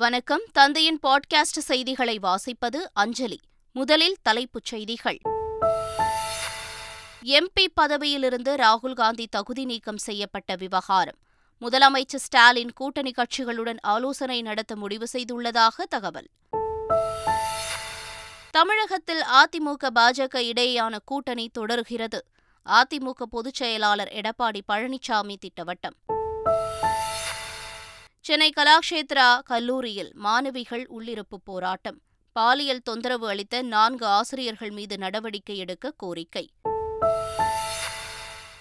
வணக்கம். தந்தையின் பாட்காஸ்ட் செய்திகளை வாசிப்பது அஞ்சலி. முதலில் தலைப்புச் செய்திகள். எம்பி பதவியிலிருந்து ராகுல் காந்தி தகுதி நீக்கம் செய்யப்பட்ட விவகாரம். முதலமைச்சர் ஸ்டாலின் கூட்டணி கட்சிகளுடன் ஆலோசனை நடத்த முடிவு செய்துள்ளதாக தகவல். தமிழகத்தில் அதிமுக பாஜக இடையேயான கூட்டணி தொடர்கிறது. அதிமுக பொதுச் செயலாளர் எடப்பாடி பழனிசாமி திட்டவட்டம். சென்னை கலாக்ஷேத்ரா கல்லூரியில் மாணவிகள் உள்ளிருப்பு போராட்டம். பாலியல் தொந்தரவு அளித்த நான்கு ஆசிரியர்கள் மீது நடவடிக்கை எடுக்க கோரிக்கை.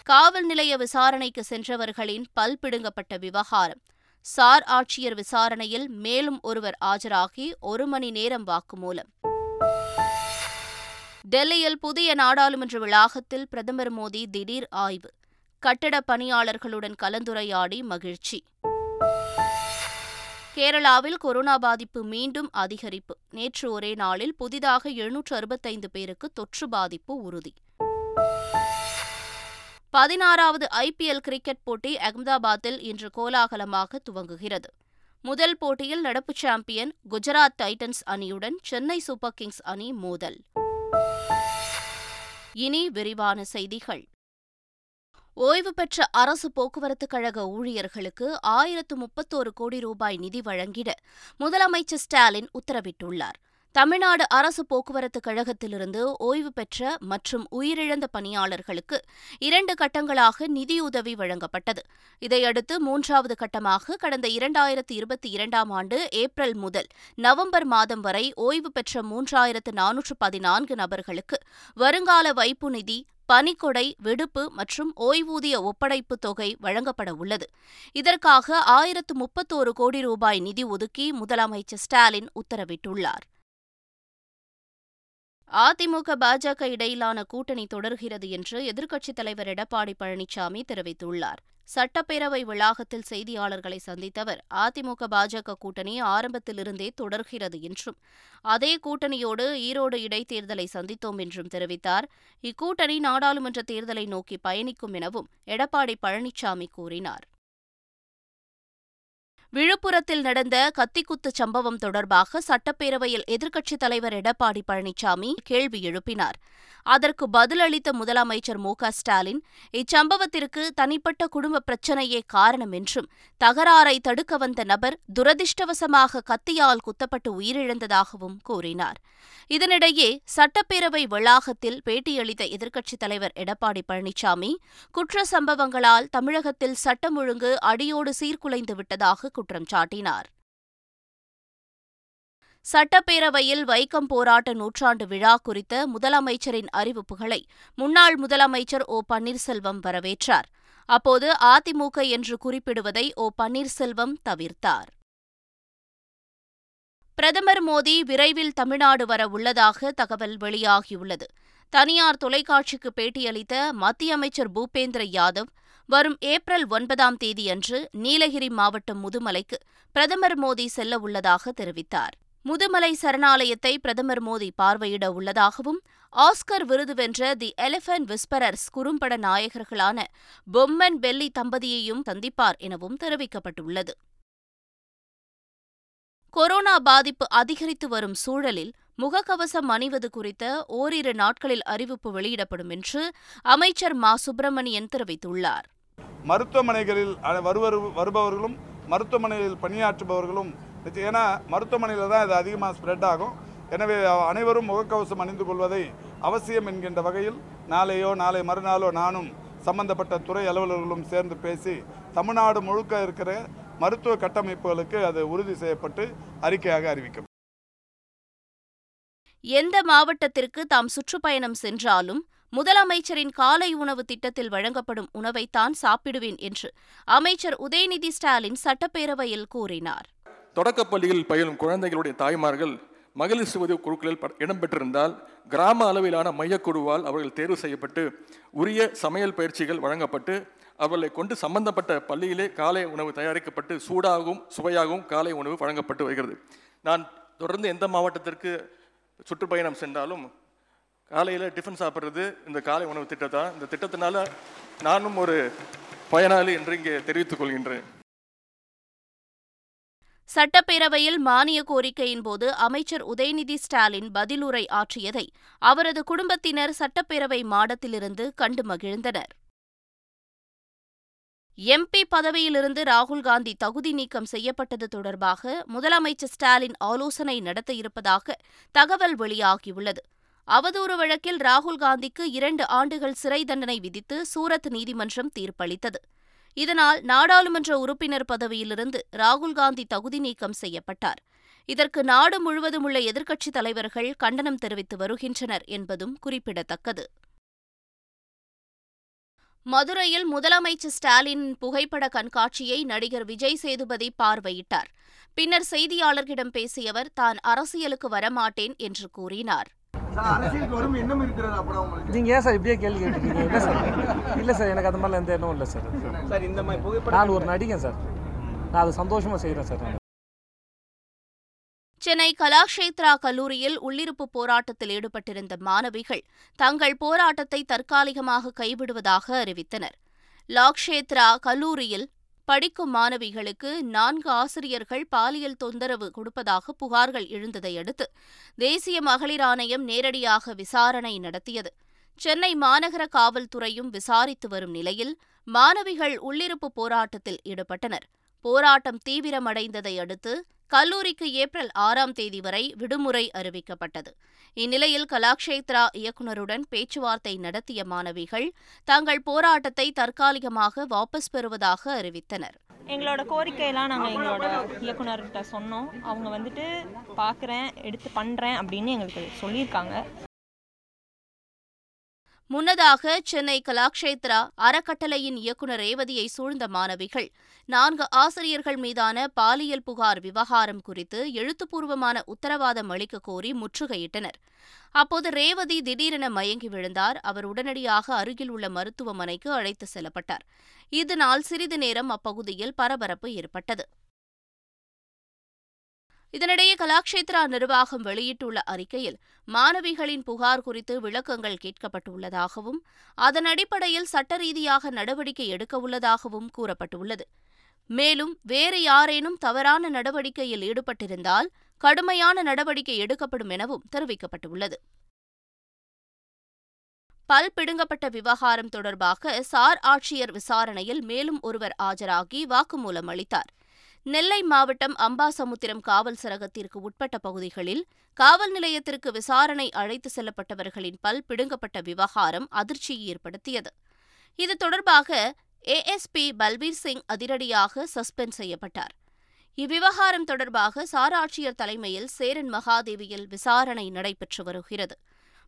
காவல் நிலைய விசாரணைக்கு சென்றவர்களின் பல் பிடுங்கப்பட்ட விவகாரம். சார் ஆட்சியர் விசாரணையில் மேலும் ஒருவர் ஆஜராகி ஒரு மணி நேரம் வாக்குமூலம். டெல்லியில் புதிய நாடாளுமன்ற வளாகத்தில் பிரதமர் மோடி திடீர் ஆய்வு. கட்டட பணியாளர்களுடன் கலந்துரையாடி மகிழ்ச்சி. கேரளாவில் கொரோனா பாதிப்பு மீண்டும் அதிகரிப்பு. நேற்று ஒரே நாளில் புதிதாக எழுநூற்று அறுபத்தைந்து பேருக்கு தொற்று பாதிப்பு உறுதி. பதினாறாவது ஐபிஎல் கிரிக்கெட் போட்டி அகமதாபாத்தில் இன்று கோலாகலமாக துவங்குகிறது. முதல் போட்டியில் நடப்பு சாம்பியன் குஜராத் டைட்டன்ஸ் அணியுடன் சென்னை சூப்பர் கிங்ஸ் அணி மோதல். இனி விரிவான செய்திகள். ஓய்வு பெற்ற அரசு போக்குவரத்து கழக ஊழியர்களுக்கு ஆயிரத்து முப்பத்தோரு கோடி ரூபாய் நிதி வழங்கிட முதலமைச்சர் ஸ்டாலின் உத்தரவிட்டுள்ளார். தமிழ்நாடு அரசு போக்குவரத்து கழகத்திலிருந்து ஓய்வு பெற்ற மற்றும் உயிரிழந்த பணியாளர்களுக்கு இரண்டு கட்டங்களாக நிதியுதவி வழங்கப்பட்டது. இதையடுத்து மூன்றாவது கட்டமாக கடந்த இரண்டாயிரத்து இருபத்தி இரண்டாம் ஆண்டு ஏப்ரல் முதல் நவம்பர் மாதம் வரை ஓய்வு பெற்ற மூன்றாயிரத்து நானூற்று பதினான்கு நபர்களுக்கு வருங்கால வைப்பு நிதி பணிக்கொடை விடுப்பு மற்றும் ஓய்வூதிய ஒப்படைப்பு தொகை வழங்கப்பட உள்ளது. இதற்காக ஆயிரத்து முப்பத்தோரு கோடி ரூபாய் நிதி ஒதுக்கி முதலமைச்சர் ஸ்டாலின் உத்தரவிட்டுள்ளார். அதிமுக பாஜக இடையிலான கூட்டணி தொடர்கிறது என்று எதிர்க்கட்சித் தலைவர் எடப்பாடி பழனிசாமி தெரிவித்துள்ளார். சட்டப்பேரவை வளாகத்தில் செய்தியாளர்களை சந்தித்தவர் அதிமுக பாஜக கூட்டணி ஆரம்பத்திலிருந்தே தொடர்கிறது என்றும் அதே கூட்டணியோடு ஈரோடு இடைத்தேர்தலை சந்தித்தோம் என்றும் தெரிவித்தார். இக்கூட்டணி நாடாளுமன்ற தேர்தலை நோக்கி பயணிக்கும் எனவும் எடப்பாடி பழனிசாமி கூறினார். விழுப்புரத்தில் நடந்த கத்திக்குத்து சம்பவம் தொடர்பாக சட்டப்பேரவையில் எதிர்க்கட்சித் தலைவர் எடப்பாடி பழனிசாமி கேள்வி எழுப்பினார். அதற்கு பதிலளித்த முதலமைச்சர் மு ஸ்டாலின் இச்சம்பவத்திற்கு தனிப்பட்ட குடும்ப பிரச்சினையே காரணம் என்றும் தகராறை தடுக்க வந்த நபர் துரதிருஷ்டவசமாக கத்தியால் குத்தப்பட்டு உயிரிழந்ததாகவும் கூறினார். இதனிடையே சட்டப்பேரவை வளாகத்தில் பேட்டியளித்த எதிர்க்கட்சித் தலைவர் எடப்பாடி பழனிசாமி குற்ற சம்பவங்களால் தமிழகத்தில் சட்டம் ஒழுங்கு அடியோடு சீர்குலைந்து விட்டதாக குற்றம் சாட்டினார். சட்டப்பேரவையில் வைக்கம் போராட்ட நூற்றாண்டு விழா குறித்த முதலமைச்சரின் அறிவிப்புகளை முன்னாள் முதலமைச்சர் ஓ பன்னீர்செல்வம் வரவேற்றார். அப்போது அதிமுக என்று குறிப்பிடுவதை ஓ பன்னீர்செல்வம் தவிர்த்தார். பிரதமர் மோடி விரைவில் தமிழ்நாடு வர உள்ளதாக தகவல் வெளியாகியுள்ளது. தனியார் தொலைக்காட்சிக்கு பேட்டியளித்த மத்திய அமைச்சர் பூபேந்திர யாதவ் வரும் ஏப்ரல் ஒன்பதாம் தேதியன்று நீலகிரி மாவட்டம் முதுமலைக்கு பிரதமர் மோடி செல்ல உள்ளதாக தெரிவித்தார். முதுமலை சரணாலயத்தை பிரதமர் மோடி பார்வையிட உள்ளதாகவும் ஆஸ்கர் விருது வென்ற தி எலிபென்ட் விஸ்பரர்ஸ் குறும்பட நாயகர்களான பொம்மன் பெல்லி தம்பதியையும் சந்திப்பார் எனவும் தெரிவிக்கப்பட்டுள்ளது. கொரோனா பாதிப்பு அதிகரித்து வரும் சூழலில் முகக்கவசம் அணிவது குறித்த ஓரிரு நாட்களில் அறிவிப்பு வெளியிடப்படும் என்று அமைச்சர் மா. சுப்பிரமணியன் தெரிவித்துள்ளார். மருத்துவமனைகளில் வருவர் வருபவர்களும் மருத்துவமனையில் பணியாற்றுபவர்களும் ஏன்னா மருத்துவமனையில் தான் இது அதிகமாக ஸ்ப்ரெட் ஆகும். எனவே அனைவரும் முகக்கவசம் அணிந்து கொள்வதை அவசியம் என்கின்ற வகையில் நாளையோ நாளை மறுநாளோ நானும் சம்பந்தப்பட்ட துறை அலுவலர்களும் சேர்ந்து பேசி தமிழ்நாடு முழுக்க இருக்கிற மருத்துவ கட்டமைப்புகளுக்கு அது உறுதி செய்யப்பட்டு அறிக்கையாக அறிவிக்கும். எந்த மாவட்டத்திற்கு தாம் சுற்றுப்பயணம் சென்றாலும் முதலமைச்சரின் காலை உணவு திட்டத்தில் வழங்கப்படும் உணவைத்தான் சாப்பிடுவேன் என்று அமைச்சர் உதயநிதி ஸ்டாலின் சட்டப்பேரவையில் கூறினார். தொடக்கப்பள்ளியில் பயிலும் குழந்தைகளுடைய தாய்மார்கள் மகளிர் சுவதி குழுக்களில் இடம்பெற்றிருந்தால் கிராம அளவிலான மையக்குழுவால் அவர்கள் தேர்வு செய்யப்பட்டு உரிய சமையல் பயிற்சிகள் வழங்கப்பட்டு அவர்களை கொண்டு சம்பந்தப்பட்ட பள்ளியிலே காலை உணவு தயாரிக்கப்பட்டு சூடாகவும் சுவையாகவும் காலை உணவு வழங்கப்பட்டு வருகிறது. நான் தொடர்ந்து எந்த மாவட்டத்திற்கு சுற்றுப்பயணம் சென்றாலும் காலையில் டிஃபன் சாப்பிட்றது இந்த காலை உணவு திட்டத்தான் இந்த திட்டத்தினால நானும் ஒரு பயனாளி என்று இங்கே தெரிவித்துக் கொள்கின்றேன். சட்டப்பேரவையில் மானிய கோரிக்கையின் போது அமைச்சர் உதயநிதி ஸ்டாலின் பதிலுரை ஆற்றியதை அவரது குடும்பத்தினர் சட்டப்பேரவை மாடத்திலிருந்து கண்டு மகிழ்ந்தனர். எம்பி பதவியிலிருந்து ராகுல் காந்தி தகுதி நீக்கம் செய்யப்பட்டது தொடர்பாக முதலமைச்சர் ஸ்டாலின் ஆலோசனை நடத்த இருப்பதாக தகவல் வெளியாகியுள்ளது. அவதூறு வழக்கில் ராகுல் காந்திக்கு இரண்டு ஆண்டுகள் சிறை தண்டனை விதித்து சூரத் நீதிமன்றம் தீர்ப்பளித்தது. இதனால் நாடாளுமன்ற உறுப்பினர் பதவியிலிருந்து ராகுல் காந்தி தகுதி நீக்கம் செய்யப்பட்டார். இதற்கு நாடு முழுவதும் உள்ள எதிர்க்கட்சித் தலைவர்கள் கண்டனம் தெரிவித்து வருகின்றனர் என்பதும் குறிப்பிடத்தக்கது. மதுரையில் முதலமைச்சர் ஸ்டாலினின் புகைப்பட கண்காட்சியை நடிகர் விஜய் சேதுபதி பார்வையிட்டார். பின்னர் செய்தியாளர்களிடம் பேசியவர் தான் அரசியலுக்கு வரமாட்டேன் என்று கூறினார். அரசியலுக்கு வரும் எண்ணம் இருக்கிறது அப்படம் உங்களுக்கு? நீங்கள் ஏன் சார் இப்படியே கேள்வி கேட்டுருக்கீங்க? இல்லை சார். இல்லை சார் எனக்கு அந்த மாதிரிலாம் எந்த எண்ணமும் இல்லை சார். சார் இந்த மாதிரி புகைப்படம் நான் ஒரு நடிகன் சார். நான் அது சந்தோஷமாக செய்கிறேன் சார் நான். சென்னை கலாக்ஷேத்ரா கல்லூரியில் உள்ளிருப்பு போராட்டத்தில் ஈடுபட்டிருந்த மாணவிகள் தங்கள் போராட்டத்தை தற்காலிகமாக கைவிடுவதாக அறிவித்தனர். லாக்ஷேத்ரா கல்லூரியில் படிக்கும் மாணவிகளுக்கு நான்கு ஆசிரியர்கள் பாலியல் தொந்தரவு கொடுப்பதாக புகார்கள் எழுந்ததை அடுத்து தேசிய மகளிர் ஆணையம் நேரடியாக விசாரணை நடத்தியது. சென்னை மாநகர காவல்துறையும் விசாரித்து வரும் நிலையில் மாணவிகள் உள்ளிருப்பு போராட்டத்தில் ஈடுபட்டனர். போராட்டம் தீவிரமடைந்ததை அடுத்து கல்லூரிக்கு ஏப்ரல் ஆறாம் தேதி வரை விடுமுறை அறிவிக்கப்பட்டது. இந்நிலையில் கலாக்ஷேத்ரா இயக்குநருடன் பேச்சுவார்த்தை நடத்திய மாணவிகள் தங்கள் போராட்டத்தை தற்காலிகமாக வாபஸ் பெறுவதாக அறிவித்தனர். எங்களோட கோரிக்கையெல்லாம் நாங்கள் எங்களோட இயக்குனர்கிட்ட சொன்னோம். அவங்க வந்துட்டு பார்க்குறேன் எடுத்து பண்ணுறேன் அப்படின்னு எங்களுக்கு சொல்லியிருக்காங்க. முன்னதாக சென்னை கலாக்ஷேத்ரா அறக்கட்டளையின் இயக்குநர் ரேவதியை சூழ்ந்த மாணவிகள். நான்கு ஆசிரியர்கள் மீதான பாலியல் புகார் விவகாரம் குறித்து எழுத்துப்பூர்வமான உத்தரவாதம் அளிக்க கோரி முற்றுகையிட்டனர். அப்போது ரேவதி திடீரென மயங்கி விழுந்தார். அவர் உடனடியாக அருகில் உள்ள மருத்துவமனைக்கு அழைத்து செல்லப்பட்டார். இதனால் சிறிது நேரம் அப்பகுதியில் பரபரப்பு ஏற்பட்டது. இதனிடையே கலாக்ஷேத்ரா நிர்வாகம் வெளியிட்டுள்ள அறிக்கையில் மாணவிகளின் புகார் குறித்து விளக்கங்கள் கேட்கப்பட்டுள்ளதாகவும் அதன் அடிப்படையில் சட்ட ரீதியாக நடவடிக்கை எடுக்கவுள்ளதாகவும் கூறப்பட்டுள்ளது. மேலும் வேறு யாரேனும் தவறான நடவடிக்கையில் ஈடுபட்டிருந்தால் கடுமையான நடவடிக்கை எடுக்கப்படும் எனவும் தெரிவிக்கப்பட்டுள்ளது. பல் பிடுங்கப்பட்ட விவகாரம் தொடர்பாக சார் ஆட்சியர் விசாரணையில் மேலும் ஒருவர் ஆஜராகி வாக்குமூலம் அளித்தார். நெல்லை மாவட்டம் அம்பாசமுத்திரம் காவல் சரகத்திற்கு உட்பட்ட பகுதிகளில் காவல் நிலையத்திற்கு விசாரணை அழைத்து செல்லப்பட்டவர்களின் பல் பிடுங்கப்பட்ட விவகாரம் அதிர்ச்சியை ஏற்படுத்தியது. இது தொடர்பாக ஏஎஸ்பி பல்பீர் சிங் அதிரடியாக சஸ்பெண்ட் செய்யப்பட்டார். இவ்விவகாரம் தொடர்பாக சார் ஆட்சியர் தலைமையில் சேரன் மகாதேவியில் விசாரணை நடைபெற்று வருகிறது.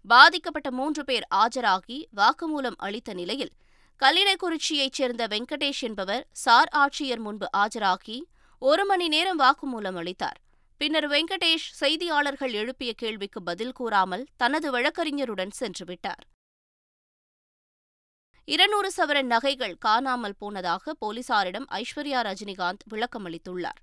பாதிக்கப்பட்ட மூன்று பேர் ஆஜராகி வாக்குமூலம் அளித்த நிலையில் கல்லிடைக்குறிச்சியைச் சேர்ந்த வெங்கடேஷ் என்பவர் சார் ஆட்சியர் முன்பு ஆஜராகி ஒரு மணி நேரம் வாக்குமூலம் அளித்தார். பின்னர் வெங்கடேஷ் செய்தியாளர்கள் எழுப்பிய கேள்விக்கு பதில் கூறாமல் தனது வழக்கறிஞருடன் சென்றுவிட்டார் இருநூறு சவரன் நகைகள் காணாமல் போனதாக போலீசாரிடம் ஐஸ்வர்யா ரஜினிகாந்த் விளக்கமளித்துள்ளார்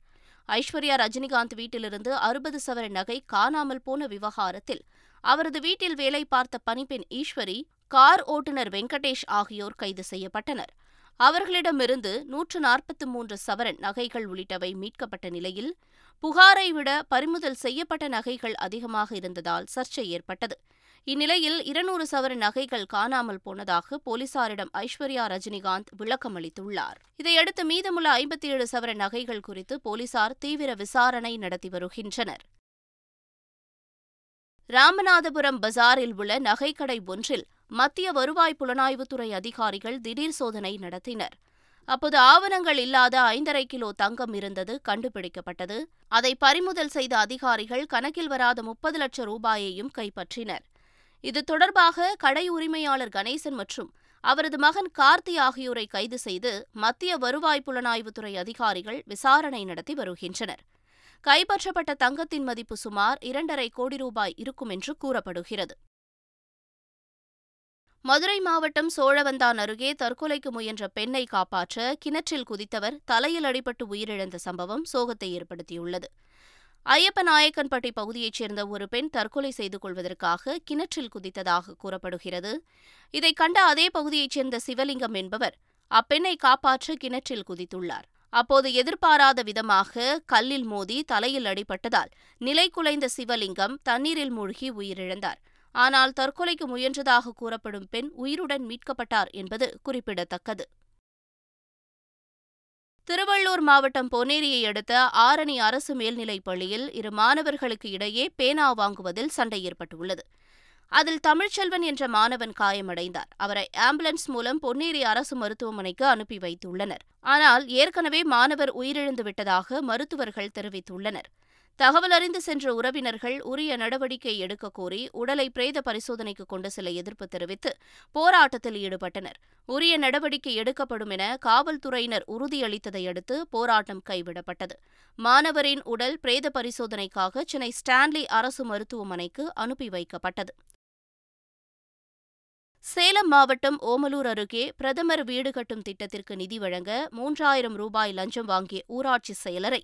ஐஸ்வர்யா ரஜினிகாந்த் வீட்டிலிருந்து அறுபது சவரன் நகை காணாமல் போன விவகாரத்தில் அவரது வீட்டில் வேலை பார்த்த பணிப்பெண் ஈஸ்வரி கார் ஓட்டுநர் வெங்கடேஷ் ஆகியோர் கைது செய்யப்பட்டனர். அவர்களிடமிருந்து நூற்று நாற்பத்தி மூன்று சவரன் நகைகள் உள்ளிட்டவை மீட்கப்பட்ட நிலையில் புகாரை விட பறிமுதல் செய்யப்பட்ட நகைகள் அதிகமாக இருந்ததால் சர்ச்சை ஏற்பட்டது. இந்நிலையில் இருநூறு சவரன் நகைகள் காணாமல் போனதாக போலீசாரிடம் ஐஸ்வர்யா ரஜினிகாந்த் விளக்கம் அளித்துள்ளார். இதையடுத்து மீதமுள்ள ஐம்பத்தி ஏழு சவரன் நகைகள் குறித்து போலீசார் தீவிர விசாரணை நடத்தி வருகின்றனர். ராமநாதபுரம் பஜாரில் உள்ள நகைக்கடை ஒன்றில் மத்திய வருவாய் புலனாய்வுத்துறை அதிகாரிகள் திடீர் சோதனை நடத்தினர். அப்போது ஆவணங்கள் இல்லாத ஐந்தரை கிலோ தங்கம் இருந்தது கண்டுபிடிக்கப்பட்டது. அதை பறிமுதல் செய்த அதிகாரிகள் கணக்கில் வராத முப்பது லட்சம் ரூபாயையும் கைப்பற்றினர். இது தொடர்பாக கடை உரிமையாளர் கணேசன் மற்றும் அவரது மகன் கார்த்தி ஆகியோரை கைது செய்து மத்திய வருவாய் புலனாய்வுத்துறை அதிகாரிகள் விசாரணை நடத்தி வருகின்றனர். கைப்பற்றப்பட்ட தங்கத்தின் மதிப்பு சுமார் இரண்டரை கோடி ரூபாய் இருக்கும் என்று கூறப்படுகிறது. மதுரை மாவட்டம் சோழவந்தான் அருகே தற்கொலைக்கு முயன்ற பெண்ணை காப்பாற்ற கிணற்றில் குதித்தவர் தலையில் அடிபட்டு உயிரிழந்த சம்பவம் சோகத்தை ஏற்படுத்தியுள்ளது. ஐயப்பநாயக்கன்பட்டி பகுதியைச் சேர்ந்த ஒரு பெண் தற்கொலை செய்து கொள்வதற்காக கிணற்றில் குதித்ததாக கூறப்படுகிறது. இதை கண்ட அதே பகுதியைச் சேர்ந்த சிவலிங்கம் என்பவர் அப்பெண்ணை காப்பாற்ற கிணற்றில் குதித்துள்ளார். அப்போது எதிர்பாராத விதமாக கல்லில் மோதி தலையில் அடிபட்டதால் நிலை குலைந்த சிவலிங்கம் தண்ணீரில் மூழ்கி உயிரிழந்தார். ஆனால் தற்கொலைக்கு முயன்றதாக கூறப்படும் பெண் உயிருடன் மீட்கப்பட்டார் என்பது குறிப்பிடத்தக்கது. திருவள்ளூர் மாவட்டம் பொன்னேரியை அடுத்த ஆரணி அரசு மேல்நிலைப் பள்ளியில் இரு மாணவர்களுக்கு இடையே பேனா வாங்குவதில் சண்டை ஏற்பட்டுள்ளது. அதில் தமிழ்ச்செல்வன் என்ற மாணவன் காயமடைந்தார். அவரை ஆம்புலன்ஸ் மூலம் பொன்னேரி அரசு மருத்துவமனைக்கு அனுப்பி வைத்துள்ளனர். ஆனால் ஏற்கனவே மாணவர் உயிரிழந்து விட்டதாக மருத்துவர்கள் தெரிவித்துள்ளனர். தகவல் அறிந்து சென்ற உறவினர்கள் உரிய நடவடிக்கை எடுக்க கோரி உடலை பிரேத பரிசோதனைக்கு கொண்டு செல்ல எதிர்ப்பு தெரிவித்து போராட்டத்தில் ஈடுபட்டனர். உரிய நடவடிக்கை எடுக்கப்படும் என காவல்துறையினர் உறுதியளித்ததை அடுத்து போராட்டம் கைவிடப்பட்டது. மாணவரின் உடல் பிரேத பரிசோதனைக்காக சென்னை ஸ்டான்லி அரசு மருத்துவமனைக்கு அனுப்பி வைக்கப்பட்டது. சேலம் மாவட்டம் ஓமலூர் அருகே பிரதமர் வீடு கட்டும் திட்டத்திற்கு நிதி வழங்க மூன்றாயிரம் ரூபாய் லஞ்சம் வாங்கிய ஊராட்சி செயலரை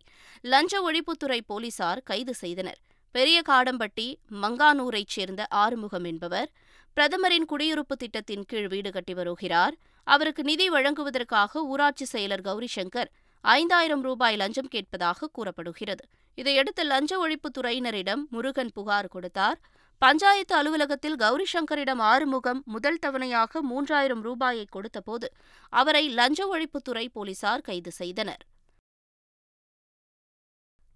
லஞ்ச ஒழிப்புத்துறை போலீசார் கைது செய்தனர். பெரிய காடம்பட்டி மங்கானூரைச் சேர்ந்த ஆறுமுகம் என்பவர் பிரதமரின் குடியிருப்பு திட்டத்தின் கீழ் வீடு கட்டி வருகிறார். அவருக்கு நிதி வழங்குவதற்காக ஊராட்சி செயலர் கௌரி சங்கர் ஐந்தாயிரம் ரூபாய் லஞ்சம் கேட்பதாக கூறப்படுகிறது. இதையடுத்து லஞ்ச ஒழிப்புத்துறையினரிடம் முருகன் புகார் கொடுத்தார். பஞ்சாயத்து அலுவலகத்தில் கௌரி சங்கரிடம் ஆறுமுகம் முதல் தவணையாக மூன்றாயிரம் ரூபாயை கொடுத்தபோது அவரை லஞ்ச ஒழிப்புத்துறை போலீசார் கைது செய்தனர்.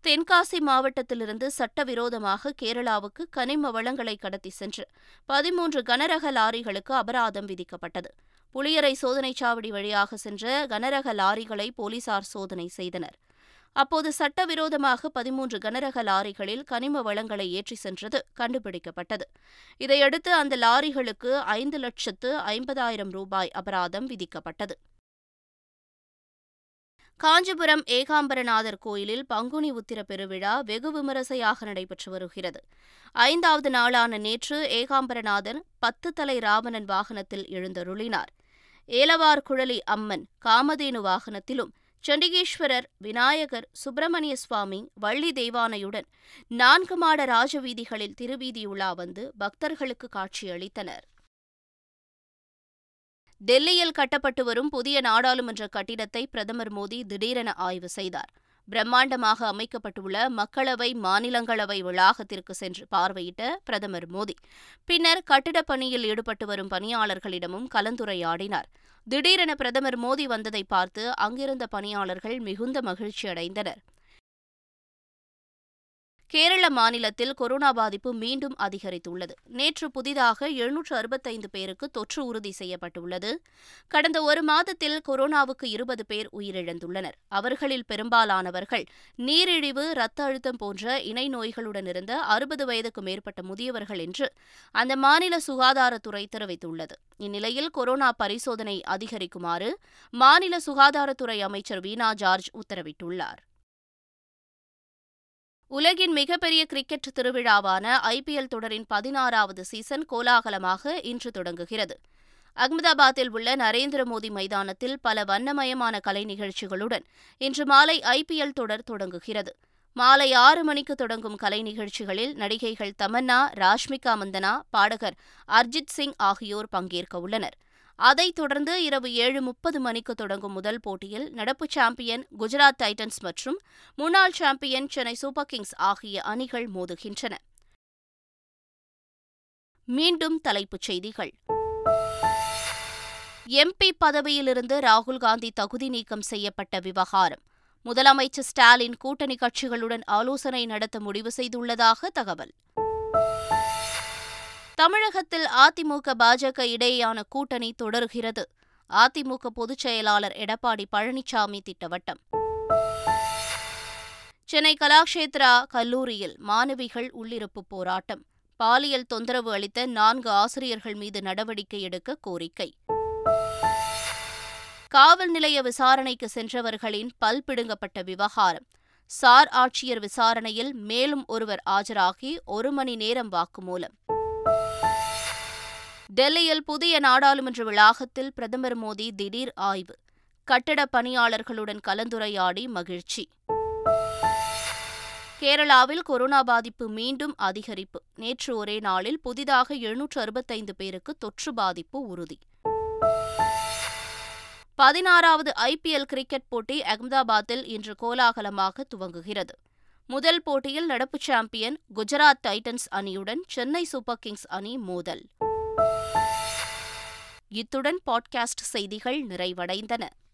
தென்காசி மாவட்டத்திலிருந்து சட்டவிரோதமாக கேரளாவுக்கு கனிம வளங்களை கடத்தி சென்று பதிமூன்று கனரக லாரிகளுக்கு அபராதம் விதிக்கப்பட்டது. புளியரை சோதனைச் சாவடி வழியாக சென்ற கனரக லாரிகளை போலீசார் சோதனை செய்தனர். அப்போது சட்டவிரோதமாக பதிமூன்று கனரக லாரிகளில் கனிம வளங்களை ஏற்றி சென்றது கண்டுபிடிக்கப்பட்டது. இதையடுத்து அந்த லாரிகளுக்கு ஐந்து லட்சத்து ஐம்பதாயிரம் ரூபாய் அபராதம் விதிக்கப்பட்டது. காஞ்சிபுரம் ஏகாம்பரநாதர் கோயிலில் பங்குனி உத்திர பெருவிழா வெகு விமரிசையாக நடைபெற்று வருகிறது. ஐந்தாவது நாளான நேற்று ஏகாம்பரநாதர் பத்து தலை ராவணன் வாகனத்தில் எழுந்தருளினார். ஏலவார் குழலி அம்மன் காமதேனு வாகனத்திலும் சண்டிகேஸ்வரர் விநாயகர் சுப்பிரமணிய சுவாமி வள்ளி தெய்வானையுடன் நான்கு மாட ராஜவீதிகளில் திருவீதியுலா வந்து பக்தர்களுக்கு காட்சியளித்தனர் டெல்லியில் கட்டப்பட்டு வரும் புதிய நாடாளுமன்ற கட்டிடத்தை பிரதமர் மோடி திடீரென ஆய்வு செய்தார். பிரம்மாண்டமாக அமைக்கப்பட்டுள்ள மக்களவை மாநிலங்களவை வளாகத்திற்கு சென்று பார்வையிட்ட பிரதமர் மோடி பின்னர் கட்டிடப் பணியில் ஈடுபட்டு வரும் பணியாளர்களிடமும் கலந்துரையாடினார். திடீரென பிரதமர் மோடி வந்ததை பார்த்து அங்கிருந்த பணியாளர்கள் மிகுந்த மகிழ்ச்சி அடைந்தனர் கேரள மாநிலத்தில் கொரோனா பாதிப்பு மீண்டும் அதிகரித்துள்ளது. நேற்று புதிதாக எழுநூற்று அறுபத்தைந்து பேருக்கு தொற்று உறுதி செய்யப்பட்டுள்ளது. கடந்த ஒரு மாதத்தில் கொரோனாவுக்கு இருபது பேர் உயிரிழந்துள்ளனர். அவர்களில் பெரும்பாலானவர்கள் நீரிழிவு இரத்த அழுத்தம் போன்ற இணை நோய்களுடன் இருந்த அறுபது வயதுக்கு மேற்பட்ட முதியவர்கள் என்று அந்த மாநில சுகாதாரத்துறை தெரிவித்துள்ளது. இந்நிலையில் கொரோனா பரிசோதனை அதிகரிக்குமாறு மாநில சுகாதாரத்துறை அமைச்சர் வீணா ஜார்ஜ் உத்தரவிட்டுள்ளார். உலகின் மிகப்பெரிய கிரிக்கெட் திருவிழாவான ஐபிஎல் தொடரின் பதினாறாவது சீசன் கோலாகலமாக இன்று தொடங்குகிறது. அகமதாபாத்தில் உள்ள நரேந்திர மோடி மைதானத்தில் பல வண்ணமயமான கலை நிகழ்ச்சிகளுடன் இன்று மாலை ஐபிஎல் தொடர் தொடங்குகிறது. மாலை ஆறு மணிக்கு தொடங்கும் கலை நிகழ்ச்சிகளில் நடிகைகள் தமன்னா ராஷ்மிகா மந்தனா பாடகர் அர்ஜித் சிங் ஆகியோர் பங்கேற்க உள்ளனர் அதைத் தொடர்ந்து இரவு ஏழு முப்பது மணிக்கு தொடங்கும் முதல் போட்டியில் நடப்பு சாம்பியன் குஜராத் டைட்டன்ஸ் மற்றும் முன்னாள் சாம்பியன் சென்னை சூப்பர் கிங்ஸ் ஆகிய அணிகள் மோதுகின்றன. மீண்டும் தலைப்புச் செய்திகள். எம்பி பதவியிலிருந்து ராகுல் காந்தி தகுதி நீக்கம் செய்யப்பட்ட விவகாரம். முதலமைச்சர் ஸ்டாலின் கூட்டணி கட்சிகளுடன் ஆலோசனை நடத்த முடிவு செய்துள்ளதாக தகவல். தமிழகத்தில் அதிமுக பாஜக இடையேயான கூட்டணி தொடர்கிறது. அதிமுக பொதுச் செயலாளர் எடப்பாடி பழனிசாமி திட்டவட்டம். சென்னை கலாக்ஷேத்ரா கல்லூரியில் மாணவிகள் உள்ளிருப்பு போராட்டம். பாலியல் தொந்தரவு அளித்த நான்கு ஆசிரியர்கள் மீது நடவடிக்கை எடுக்க கோரிக்கை. காவல் நிலைய விசாரணைக்கு சென்றவர்களின் பல் பிடுங்கப்பட்ட விவகாரம். சார் ஆட்சியர் விசாரணையில் மேலும் ஒருவர் ஆஜராகி ஒரு மணி நேரம் வாக்குமூலம். டெல்லியில் புதிய நாடாளுமன்ற வளாகத்தில் பிரதமர் மோடி திடீர் ஆய்வு. கட்டட பணியாளர்களுடன் கலந்துரையாடி மகிழ்ச்சி. கேரளாவில் கொரோனா பாதிப்பு மீண்டும் அதிகரிப்பு. நேற்று ஒரே நாளில் புதிதாக எழுநூற்று அறுபத்தைந்து பேருக்கு தொற்று பாதிப்பு உறுதி. பதினாறாவது ஐபிஎல் கிரிக்கெட் போட்டி அகமதாபாத்தில் இன்று கோலாகலமாக துவங்குகிறது. முதல் போட்டியில் நடப்பு சாம்பியன் குஜராத் டைட்டன்ஸ் அணியுடன் சென்னை சூப்பர் கிங்ஸ் அணி மோதல். இத்துடன் பாட்காஸ்ட் செய்திகள் நிறைவடைந்தன.